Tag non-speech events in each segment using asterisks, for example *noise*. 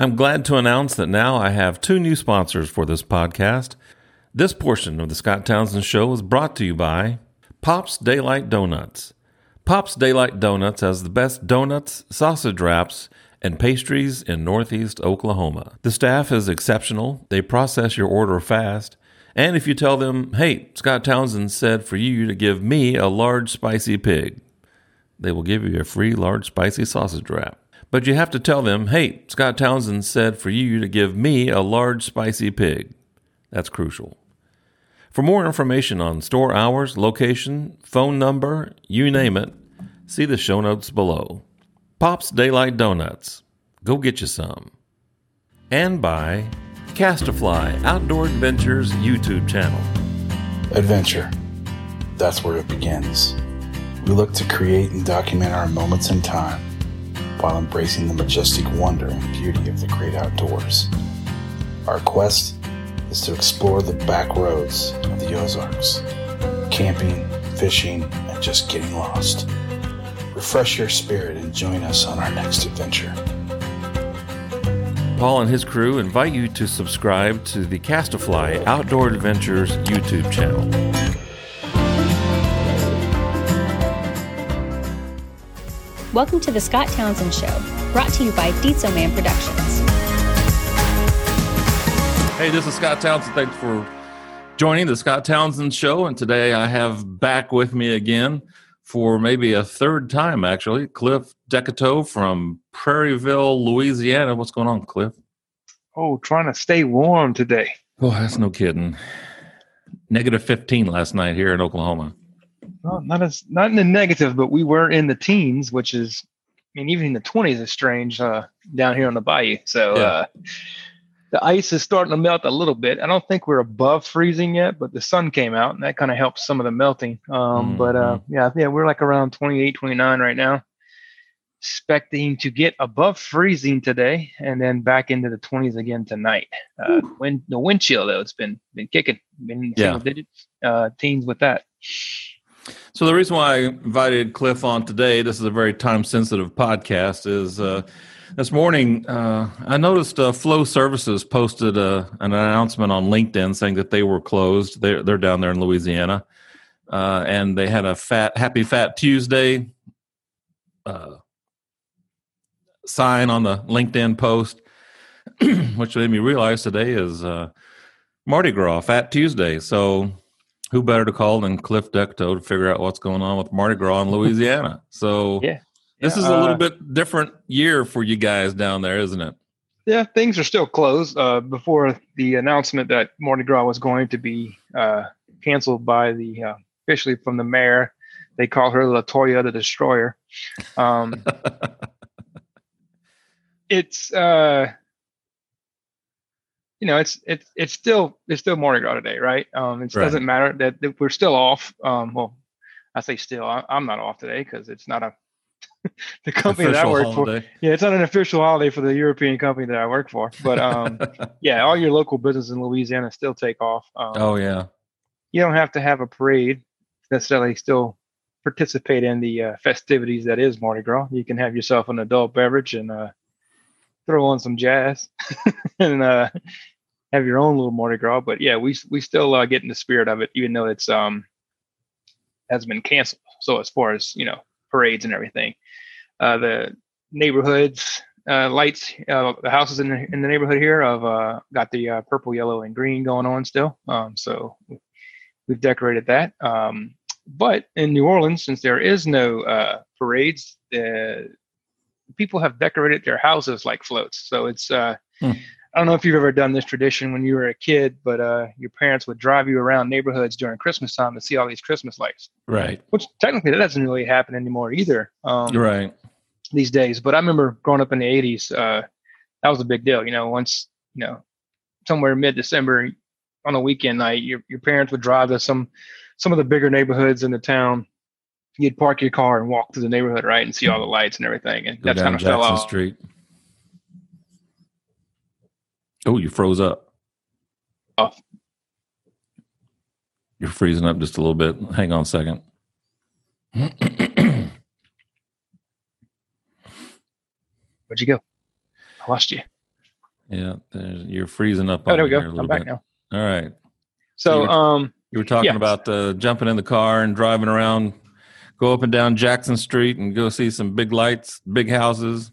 I'm glad to announce that now I have two new sponsors for this podcast. This portion of the Scott Townsend Show is brought to you by Pop's Daylight Donuts. Pop's Daylight Donuts has the best donuts, sausage wraps, and pastries in Northeast Oklahoma. The staff is exceptional, they process your order fast, and if you tell them, hey, Scott Townsend said for you to give me a large spicy pig, they will give you a free large spicy sausage wrap. But you have to tell them, hey, Scott Townsend said for you to give me a large spicy pig. That's crucial. For more information on store hours, location, phone number, you name it, see the show notes below. Pop's Daylight Donuts. Go get you some. And by Castafly Outdoor Adventures YouTube channel. Adventure. That's where it begins. We look to create and document our moments in time while embracing the majestic wonder and beauty of the great outdoors. Our quest is to explore the back roads of the Ozarks, camping, fishing, and just getting lost. Refresh your spirit and join us on our next adventure. Paul and his crew invite you to subscribe to the Castafly Outdoor Adventures YouTube channel. Welcome to the Scott Townsend Show, brought to you by Dietzo Man Productions. Hey, this is Scott Townsend. Thanks for joining the Scott Townsend Show. And today I have back with me again for maybe a third time, actually, Cliff Decoteau from Prairieville, Louisiana. What's going on, Cliff? Oh, trying to stay warm today. Oh, that's no kidding. Negative 15 last night here in Oklahoma. Well, not as not in the negative, but we were in the teens, which is, I mean, even in the twenties is strange uh, down here on the bayou. So Yeah. uh, the ice is starting to melt a little bit. I don't think we're above freezing yet, but the sun came out and that kind of helps some of the melting. Um, But uh, yeah, yeah, we're like around 28, 29 right now. Expecting to get above freezing today, and then back into the 20s again tonight. Uh, wind, the wind chill though, it's been been kicking, been Yeah. single digits, uh, teens with that. So the reason why I invited Cliff on today, this is a very time sensitive podcast, is uh, this morning uh, I noticed uh, Flow Services posted uh, an announcement on LinkedIn saying that they were closed. They're they're down there in Louisiana, uh, and they had a fat Happy Fat Tuesday uh, sign on the LinkedIn post, *clears throat* which made me realize today is Mardi Gras, Fat Tuesday. So who better to call than Cliff Decoteau to figure out what's going on with Mardi Gras in Louisiana? So Yeah. this is a little uh, bit different year for you guys down there, isn't it? Yeah, things are still closed. Uh, before the announcement that Mardi Gras was going to be uh, canceled by the uh, officially from the mayor, they call her LaToya the Destroyer. Um, *laughs* it's uh, you know, it's it's it's still it's still Mardi Gras today, right? Um, it Right. doesn't matter that, that we're still off. Um, well, I say still. I, I'm not off today because it's not a *laughs* the company that I work for. Yeah, it's not an official holiday for the European company that I work for, but um, *laughs* yeah, all your local businesses in Louisiana still take off. Um, oh yeah, You don't have to have a parade necessarily still participate in the uh, festivities that is Mardi Gras. You can have yourself an adult beverage and uh, throw on some jazz *laughs* and uh, have your own little Mardi Gras. But yeah, we we still uh, get in the spirit of it, even though it's um has been canceled. So as far as you know, parades and everything, uh, the neighborhoods uh, lights, uh, the houses in the in the neighborhood here have uh, got the uh, purple, yellow, and green going on still. Um, so we've decorated that. Um, but in New Orleans, since there is no uh, parades, uh, people have decorated their houses like floats. So it's uh, Hmm. I don't know if you've ever done this tradition when you were a kid, but uh, your parents would drive you around neighborhoods during Christmas time to see all these Christmas lights. right, Which technically that doesn't really happen anymore either. Um, right. these days. But I remember growing up in the '80s, uh, that was a big deal. You know, once you know, somewhere mid-December on a weekend night, your your parents would drive to some some of the bigger neighborhoods in the town. You'd park your car and walk through the neighborhood, right, and see all the lights and everything. And Go that's kind of fell Jackson off. Street. Oh, you froze up. Off. You're freezing up just a little bit. Hang on a second. *clears throat* Where'd you go? I lost you. Yeah, you're freezing up. Oh, there we go. I'm back bit. now. All right. So, were- um, You were talking Yes. about uh, jumping in the car and driving around, go up and down Jackson Street and go see some big lights, big houses.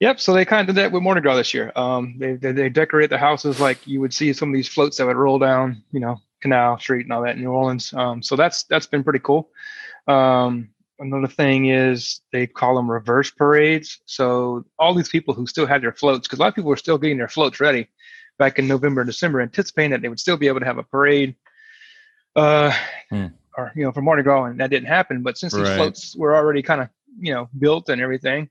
Yep. So they kind of did that with Mardi Gras this year. Um, they, they they decorate the houses like you would see some of these floats that would roll down, you know, Canal Street and all that in New Orleans. Um, so that's that's been pretty cool. Um, another thing is they call them reverse parades. So all these people who still had their floats, because a lot of people were still getting their floats ready back in November and December, anticipating that they would still be able to have a parade. Uh, Hmm. Or you know, for Mardi Gras, and that didn't happen. But since these Right. floats were already kind of you know built and everything,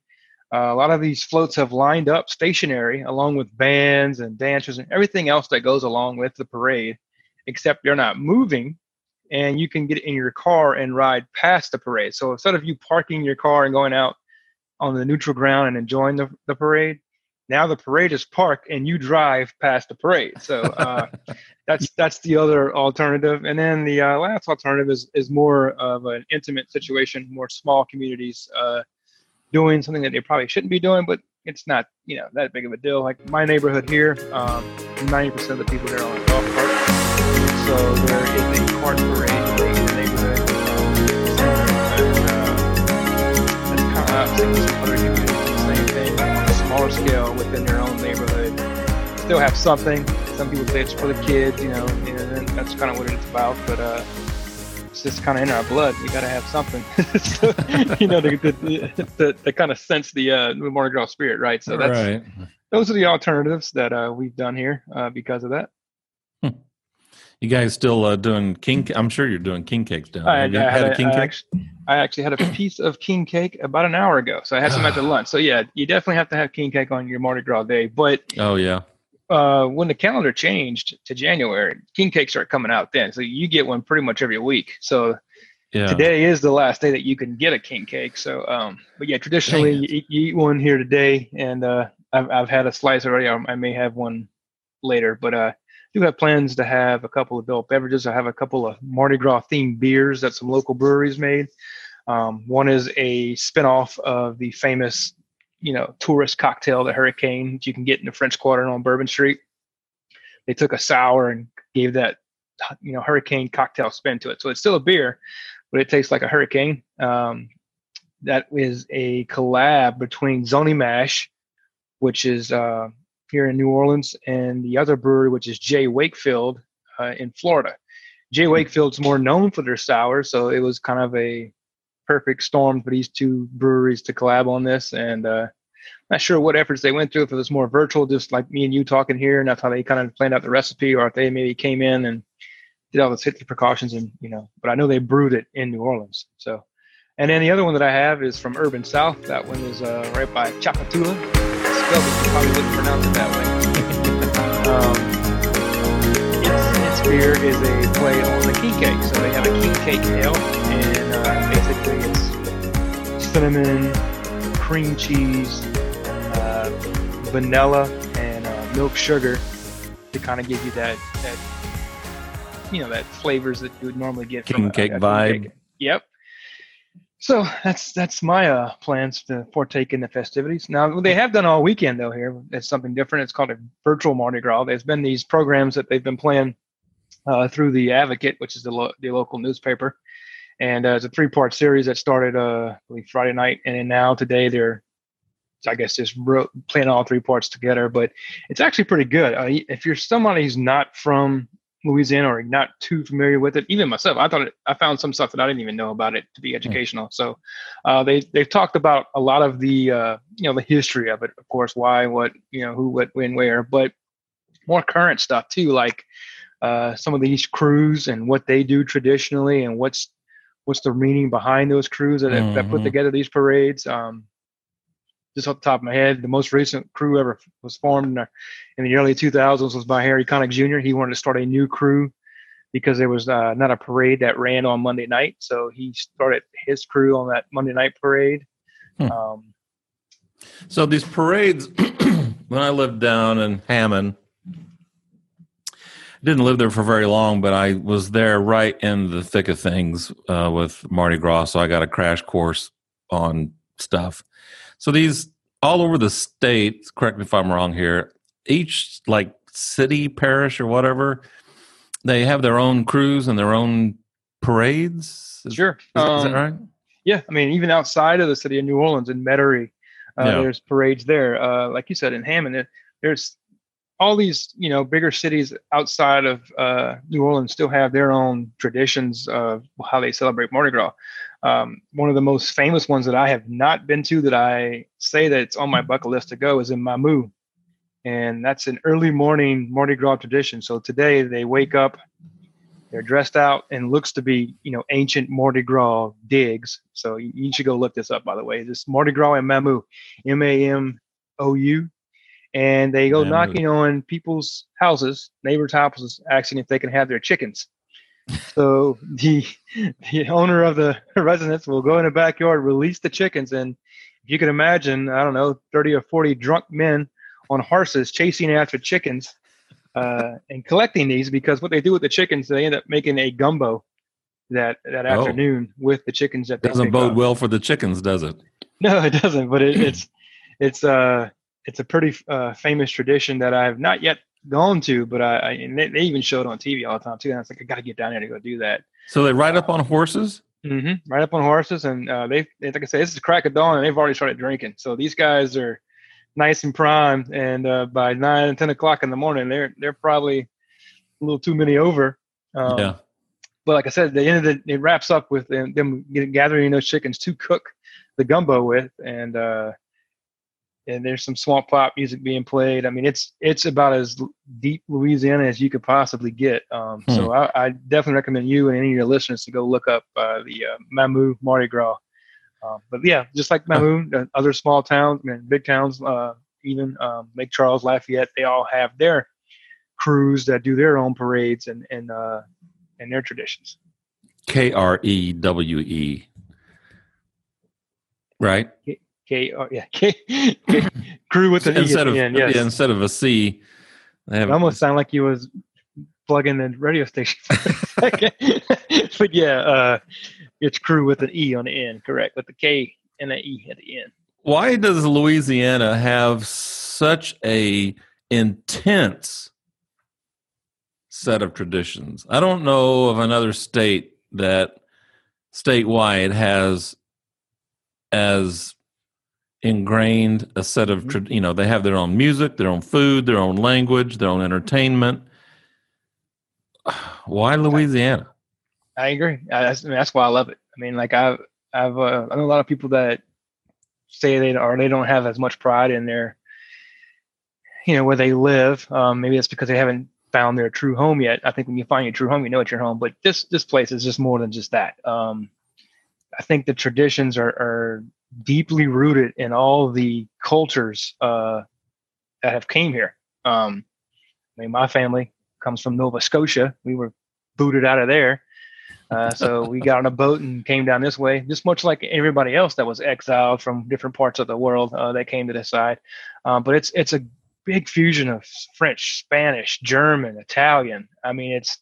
uh, a lot of these floats have lined up stationary along with bands and dancers and everything else that goes along with the parade, except they're not moving. And you can get in your car and ride past the parade. So instead of you parking your car and going out on the neutral ground and enjoying the, the parade, now the parade is parked and you drive past the parade. So uh, *laughs* that's that's the other alternative. And then the uh, last alternative is is more of an intimate situation, more small communities uh, doing something that they probably shouldn't be doing, but it's not you know that big of a deal. Like my neighborhood here, um, ninety percent of the people there are on golf cart. So there is a cart parade in the neighborhood. Um, and, uh, that's kind of smaller scale within their own neighborhood. Still have something. Some people say it's for the kids, you know, and that's kind of what it's about. But uh, it's just kind of in our blood. We got to have something, *laughs* so, you know, to, to, to, kind of sense the uh, Mardi Gras spirit, right? So that's right. those are the alternatives that uh, we've done here uh, because of that. You guys still uh, doing king? I'm sure you're doing king cakes down there. I, you I had had a king I cake? Actually, I actually had a piece of king cake about an hour ago, so I had some after *sighs* lunch. So yeah, you definitely have to have king cake on your Mardi Gras day. But Oh yeah. uh, when the calendar changed to January, king cakes start coming out then. So you get one pretty much every week. So Yeah. today is the last day that you can get a king cake. So, um, but yeah, traditionally you eat, you eat one here today, and uh, I've I've had a slice already. I, I may have one later, but uh, do have plans to have a couple of adult beverages. I have a couple of Mardi Gras themed beers that some local breweries made. Um, one is a spinoff of the famous, you know, tourist cocktail, the Hurricane, that you can get in the French Quarter on Bourbon Street. They took a sour and gave that, you know, Hurricane cocktail spin to it. So it's still a beer, but it tastes like a Hurricane. Um, that is a collab between Zony Mash, which is uh, here in New Orleans, and the other brewery, which is J. Wakefield uh, in Florida. J. Wakefield's more known for their sours, so it was kind of a perfect storm for these two breweries to collab on this. And uh, not sure what efforts they went through, if it was more virtual, just like me and you talking here, and that's how they kind of planned out the recipe, or if they maybe came in and did all the safety precautions, and you know. But I know they brewed it in New Orleans, so. And then the other one that I have is from Urban South. That one is uh, right by Chapatula. Spelled it, you probably wouldn't pronounce it that way. um, its, its beer is a play on the king cake. So they have a king cake ale, and uh, basically it's cinnamon, cream cheese, uh, vanilla, and uh, milk sugar to kind of give you that that you know that flavors that you would normally get from King a- cake a king vibe. cake. Yep. So that's that's my uh, plans to partake in the festivities. Now what they have done all weekend though here. It's something different. It's called a virtual Mardi Gras. There's been these programs that they've been playing uh, through the Advocate, which is the lo- the local newspaper, and uh, it's a three part series that started uh, Friday night, and then now today they're I guess just ro- playing all three parts together. But it's actually pretty good. If you're somebody who's not from Louisiana or not too familiar with it, even myself, I thought it, I found some stuff that I didn't even know about it to be educational. So uh, they they've talked about a lot of the uh, you know the history of it, of course, why, what, you know, who, what, when, where, but more current stuff too, like uh, some of these crews and what they do traditionally and what's what's the meaning behind those crews that, that put Mhm. together these parades. Um, just off the top of my head, the most recent crew ever was formed in the, in the early 2000s was by Harry Connick Jr. He wanted to start a new crew because there was uh, not a parade that ran on Monday night, so he started his crew on that Monday night parade. Hmm. Um, So these parades, *clears throat* when I lived down in Hammond, didn't live there for very long, but I was there right in the thick of things uh, with Mardi Gras, so I got a crash course on stuff. So these all over the state. Correct me if I'm wrong here. each like city, parish, or whatever, they have their own crews and their own parades. Is, Sure. Is, is that Um, right? Yeah, I mean, even outside of the city of New Orleans in Metairie, uh, Yeah. there's parades there. Uh, like you said, in Hammond, there, there's all these, you know, bigger cities outside of uh, New Orleans still have their own traditions of how they celebrate Mardi Gras. Um, one of the most famous ones that I have not been to that I say that it's on my bucket list to go is in Mamou. And that's an early morning Mardi Gras tradition. So today they wake up, they're dressed out and looks to be, you know, ancient Mardi Gras digs. So you, you should go look this up, by the way. This Mardi Gras in Mamou, M A M O U. And they go Mamou. knocking on people's houses, neighbors' houses, asking if they can have their chickens. So the the owner of the *laughs* residence will go in the backyard, release the chickens, and if you can imagine, I don't know, 30 or 40 drunk men on horses chasing after chickens uh, and collecting these because what they do with the chickens, they end up making a gumbo that that Oh. afternoon with the chickens that Doesn't bode up. well for the chickens, does it? No, it doesn't. But it, it's it's uh it's a pretty uh, famous tradition that I have not yet gone to, but I, I and they, they even show it on TV all the time too. And I was like, I got to get down there to go do that. So they ride up on horses. hmm Right up on horses, and uh, they, they like I said, this is crack of dawn, and they've already started drinking. So these guys are nice and primed, and uh, by nine and ten o'clock in the morning, they're they're probably a little too many over. Um, yeah. But like I said, the end of the it wraps up with them, them gathering those chickens to cook the gumbo with, and uh, and there's some swamp pop music being played. I mean, it's it's about as deep Louisiana as you could possibly get. Um, So I, I definitely recommend you and any of your listeners to go look up uh, the uh, Mamou Mardi Gras. Um, but yeah, just like Mamou, uh, other small towns, I mean, big towns, uh, even um, Lake Charles, Lafayette, they all have their crews that do their own parades and and uh, and their traditions. K R E W E. Right. K, oh, yeah, K, K crew with an E instead of the end, yes. yeah, instead of a C, It almost sounded like you was plugging the radio station. *laughs* *laughs* but yeah, uh, it's crew with an E on the end, correct? With the K and an E at the end. why does Louisiana have such a intense set of traditions? I don't know of another state that statewide has as ingrained a set of you know they have their own music, their own food, their own language, their own entertainment. *sighs* Why Louisiana? I agree. I, that's, I mean, that's why I love it. I mean, like I've, I've, uh, I know a lot of people that say they or they don't have as much pride in their, you know, where they live. Um, maybe that's because they haven't found their true home yet. I think when you find your true home, you know it's your home. But this, this place is just more than just that. Um, I think the traditions are, are deeply rooted in all the cultures uh, that have came here. Um, I mean, my family comes from Nova Scotia. We were booted out of there. Uh, so we got on a boat and came down this way, just much like everybody else that was exiled from different parts of the world uh, that came to this side. Um, but it's it's a big fusion of French, Spanish, German, Italian. I mean, it's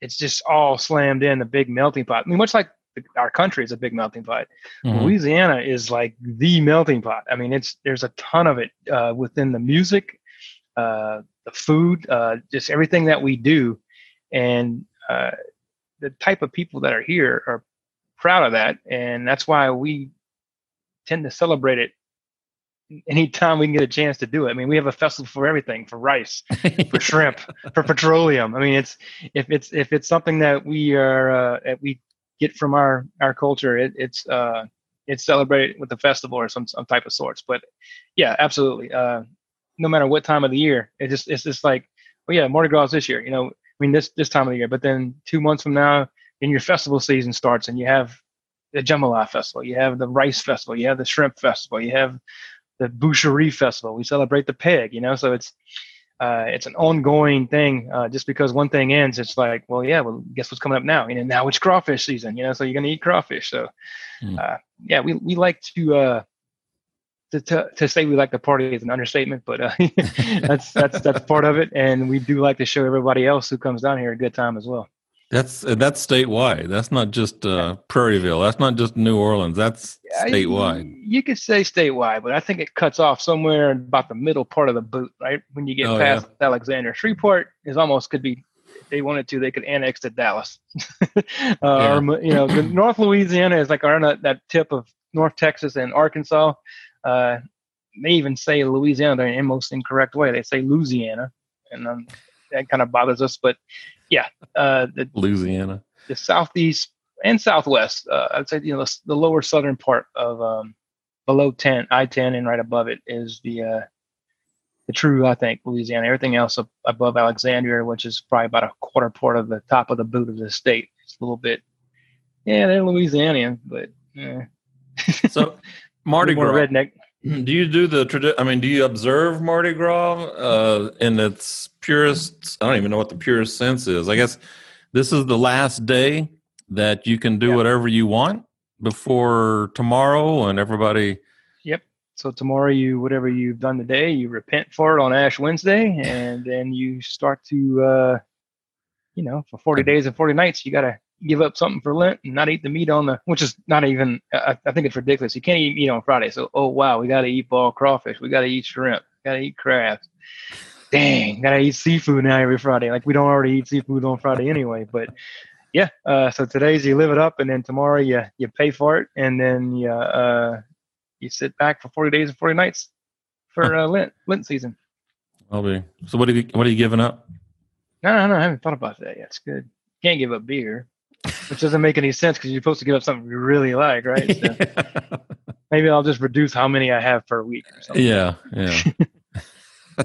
it's just all slammed in a big melting pot. I mean, much like our country is a big melting pot. Mhm. Louisiana is like the melting pot. I mean, it's there's a ton of it uh, within the music, uh, the food, uh, just everything that we do, and uh, the type of people that are here are proud of that, and that's why we tend to celebrate it anytime we can get a chance to do it. I mean, we have a festival for everything, for rice, *laughs* for shrimp, for petroleum. I mean, it's if it's if it's something that we are uh, that we get from our our culture, it, it's uh, it's celebrated with a festival or some some type of sorts. But yeah, absolutely. Uh, no matter what time of the year, it just it's just like, well, yeah, Mardi Gras is this year. You know, I mean this this time of the year. But then two months from now, then your festival season starts, and you have the Jambalaya Festival, you have the Rice Festival, you have the Shrimp Festival, you have the Boucherie Festival. We celebrate the pig. You know, so it's uh, it's an ongoing thing. Uh, just because one thing ends, it's like, well, yeah, well, guess what's coming up now? You know, now it's crawfish season. You know, so you're gonna eat crawfish. So, Mm. uh, yeah, we we like to. Uh, to, to, to say we like to party is an understatement, but uh, *laughs* that's that's that's part of it, and we do like to show everybody else who comes down here a good time as well. That's that's statewide. That's not just uh, Prairieville. That's not just New Orleans. That's statewide. You, you could say statewide, but I think it cuts off somewhere in about the middle part of the boot, right? When you get Oh, past Alexandria, Shreveport is almost could be. If they wanted to, they could annex to Dallas. *laughs* uh, Yeah. or, you know, the *clears throat* North Louisiana is like on that, that tip of North Texas and Arkansas. Uh, they even say Louisiana they're in the most incorrect way. They say Louisiana, and um, that kind of bothers us. But yeah, uh, the Louisiana. the southeast and southwest. Uh, I'd say you know the, the lower southern part of um, below ten, I ten, and right above it is the uh, the true, I think, Louisiana. Everything else up above Alexandria, which is probably about a quarter part of the top of the boot of the state, it's a little bit. Yeah, they're Louisianian, but eh, So Mardi *laughs* Gras. redneck. Do you do the tradition? I mean, do you observe Mardi Gras uh, in its purest? I don't even know what the purest sense is. I guess this is the last day that you can do Yeah. whatever you want before tomorrow, and everybody. Yep. So tomorrow, you whatever you've done today, you repent for it on Ash Wednesday, and then you start to, uh, you know, for forty days and forty nights, you got to give up something for Lent and not eat the meat on the, which is not even. I, I think it's ridiculous. You can't eat meat on Friday. So, oh wow, we got to eat ball crawfish, we got to eat shrimp, got to eat crabs. Dang, got to eat seafood now every Friday. Like we don't already eat seafood on Friday anyway, but. Yeah, uh, so today's you live it up, and then tomorrow you you pay for it, and then you uh, you sit back for 40 days and 40 nights for uh, Lent Lent season. I'll be. So what are you? What are you giving up? No, no, no, I haven't thought about that yet. It's good. Can't give up beer, which doesn't make any sense because you're supposed to give up something you really like, right? So *laughs* maybe I'll just reduce how many I have per week. Or something. yeah, yeah. *laughs*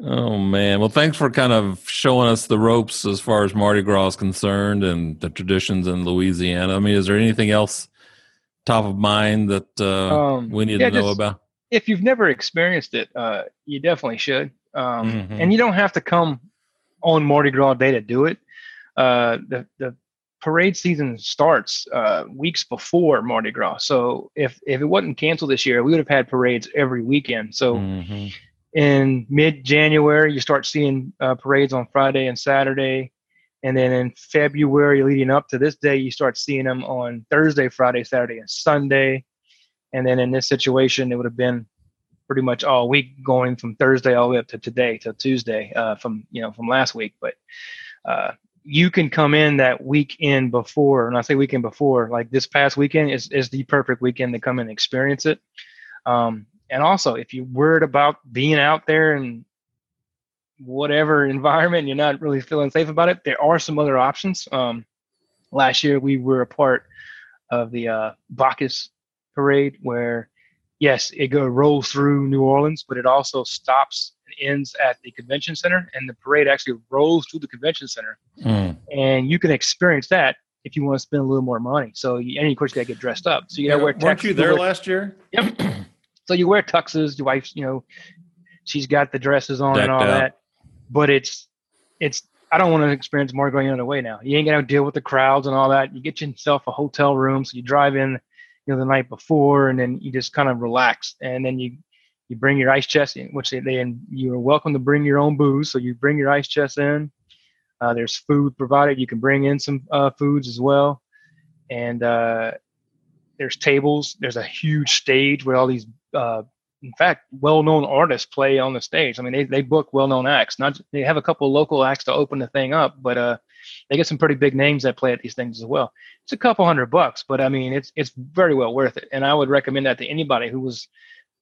oh man. Well, thanks for kind of showing us the ropes as far as Mardi Gras is concerned and the traditions in Louisiana. I mean, is there anything else top of mind that uh, Um, we need yeah, to know just- about? If you've never experienced it, uh, you definitely should. Um, Mhm. And you don't have to come on Mardi Gras Day to do it. Uh, the the parade season starts uh, weeks before Mardi Gras. So if if it wasn't canceled this year, we would have had parades every weekend. So Mhm. in mid January, you start seeing uh, parades on Friday and Saturday. And then in February, leading up to this day, you start seeing them on Thursday, Friday, Saturday, and Sunday. And then in this situation, it would have been pretty much all week, going from Thursday all the way up to today, to Tuesday, uh, from you know from last week. But uh, you can come in that weekend before, and I say weekend before, like this past weekend is is the perfect weekend to come and experience it. Um, and also, if you're worried about being out there and whatever *laughs* environment, you're not really feeling safe about it, there are some other options. Um, last year, we were a part of the uh, Bacchus parade, where yes, it go rolls through New Orleans, but it also stops ends at the convention center, and the parade actually rolls through the convention center, Mm. and you can experience that if you want to spend a little more money. So, you, and of course, you got to get dressed up. So you got to wear. Weren't you there wear- last year? Yep. so you wear tuxes. Your wife's, you know, she's got the dresses on Decked and all out. that. But it's, it's. I don't want to experience more going on the other way now. You ain't gonna deal with the crowds and all that. You get yourself a hotel room, so you drive in, you know, the night before, and then you just kind of relax, and then you. You bring your ice chest in, which they, they you are welcome to bring your own booze. So you bring your ice chest in. Uh, there's food provided. You can bring in some uh, foods as well, and uh, there's tables. There's a huge stage where all these, uh, in fact, well-known artists play on the stage. I mean, they they book well-known acts. Not they have a couple local acts to open the thing up, but uh, they get some pretty big names that play at these things as well. It's a couple hundred bucks, but I mean, it's it's very well worth it. And I would recommend that to anybody who was,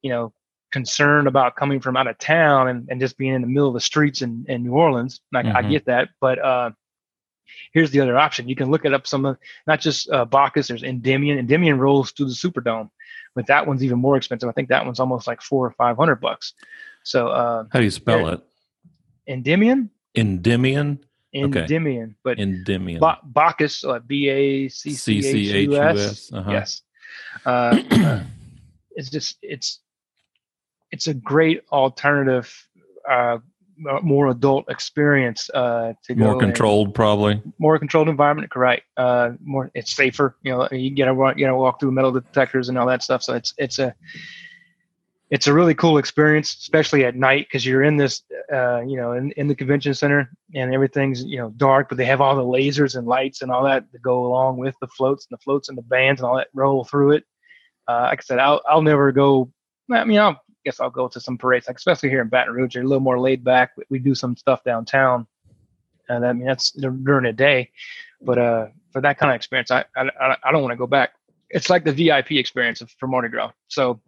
you know, concerned about coming from out of town and, and just being in the middle of the streets in, in New Orleans. Like, I Mhm. get that, but uh, here's the other option. You can look it up. Some of not just uh, Bacchus. There's Endymion. Endymion rolls through the Superdome, but that one's even more expensive. I think that one's almost like four or five hundred bucks. So uh, How do you spell it? Endymion, Endymion. Okay. Endymion, but Endymion. Ba- Bacchus, uh, B A C C H U S. Uh-huh. Yes. Uh, *clears throat* it's just it's it's a great alternative, uh, more adult experience uh, to go More controlled, probably. more controlled environment. Correct. Uh, more it's safer. You know, you get to walk, you know, walk through metal detectors and all that stuff. So it's it's a it's a really cool experience, especially at night because you're in this uh, you know, in, in the convention center, and everything's you know dark, but they have all the lasers and lights and all that that go along with the floats and the floats and the bands and all that roll through it. Uh, like I said, I'll I'll never go. I mean, I'll guess I'll go to some parades, like especially here in Baton Rouge. They're a little more laid back. We do some stuff downtown, and I mean that's during the day. But uh, for that kind of experience, I I, I don't want to go back. It's like the VIP experience for Mardi Gras. So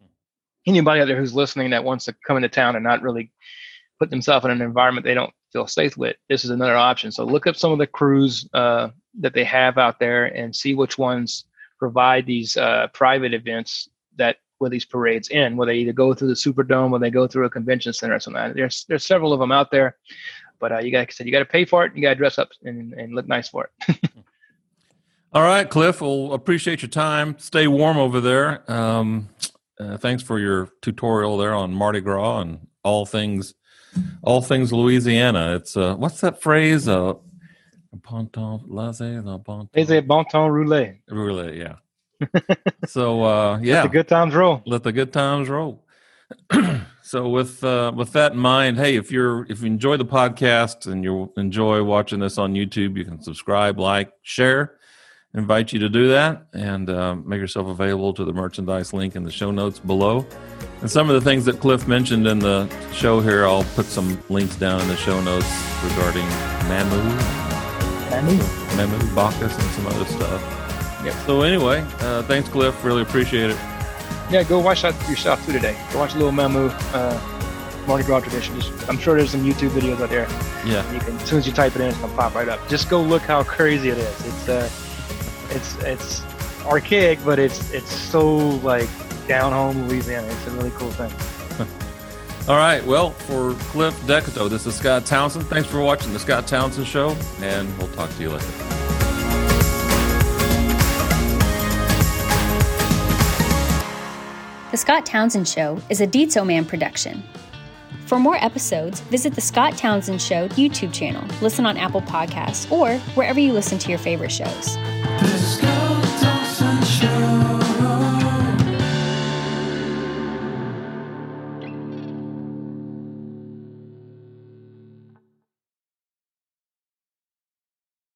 anybody out there who's listening that wants to come into town and not really put themselves in an environment they don't feel safe with, this is another option. So look up some of the crews uh, that they have out there and see which ones provide these uh, private events that with these parades in, where they either go through the Superdome or they go through a convention center or something. There's there's several of them out there, but uh, you got like I said, you got to pay for it. You got to dress up and, and look nice for it. *laughs* All right, Cliff. Well, appreciate your time. Stay warm over there. Um, uh, thanks for your tutorial there on Mardi Gras and all things, all things Louisiana. It's uh, what's that phrase? Uh, bon temps, laissez bon temps. Laissez bon temps rouler. Rouler, yeah. So uh, yeah, let the good times roll. Let the good times roll. *clears throat* so with uh, with that in mind, hey, if you're if you enjoy the podcast and you enjoy watching this on YouTube, you can subscribe, like, share. invite you to do that and uh, make yourself available to the merchandise link in the show notes below. And some of the things that Cliff mentioned in the show here, I'll put some links down in the show notes regarding Mamou, Mamou, Mamou, Bacchus, and some other stuff. Yep. So anyway, uh, thanks, Cliff. Really appreciate it. Yeah, go watch that yourself too today. Go watch a little Mamou uh, Mardi Gras tradition. Just, I'm sure there's some YouTube videos out there. Yeah. You can, as soon as you type it in, it's gonna pop right up. Just go look how crazy it is. It's uh, it's it's archaic, but it's it's so like down home Louisiana. It's a really cool thing. *laughs* All right. Well, for Cliff Decoteau, this is Scott Townsend. Thanks for watching the Scott Townsend Show, and we'll talk to you later. The Scott Townsend Show is a Dietzo Man production. For more episodes, visit the Scott Townsend Show YouTube channel, listen on Apple Podcasts, or wherever you listen to your favorite shows.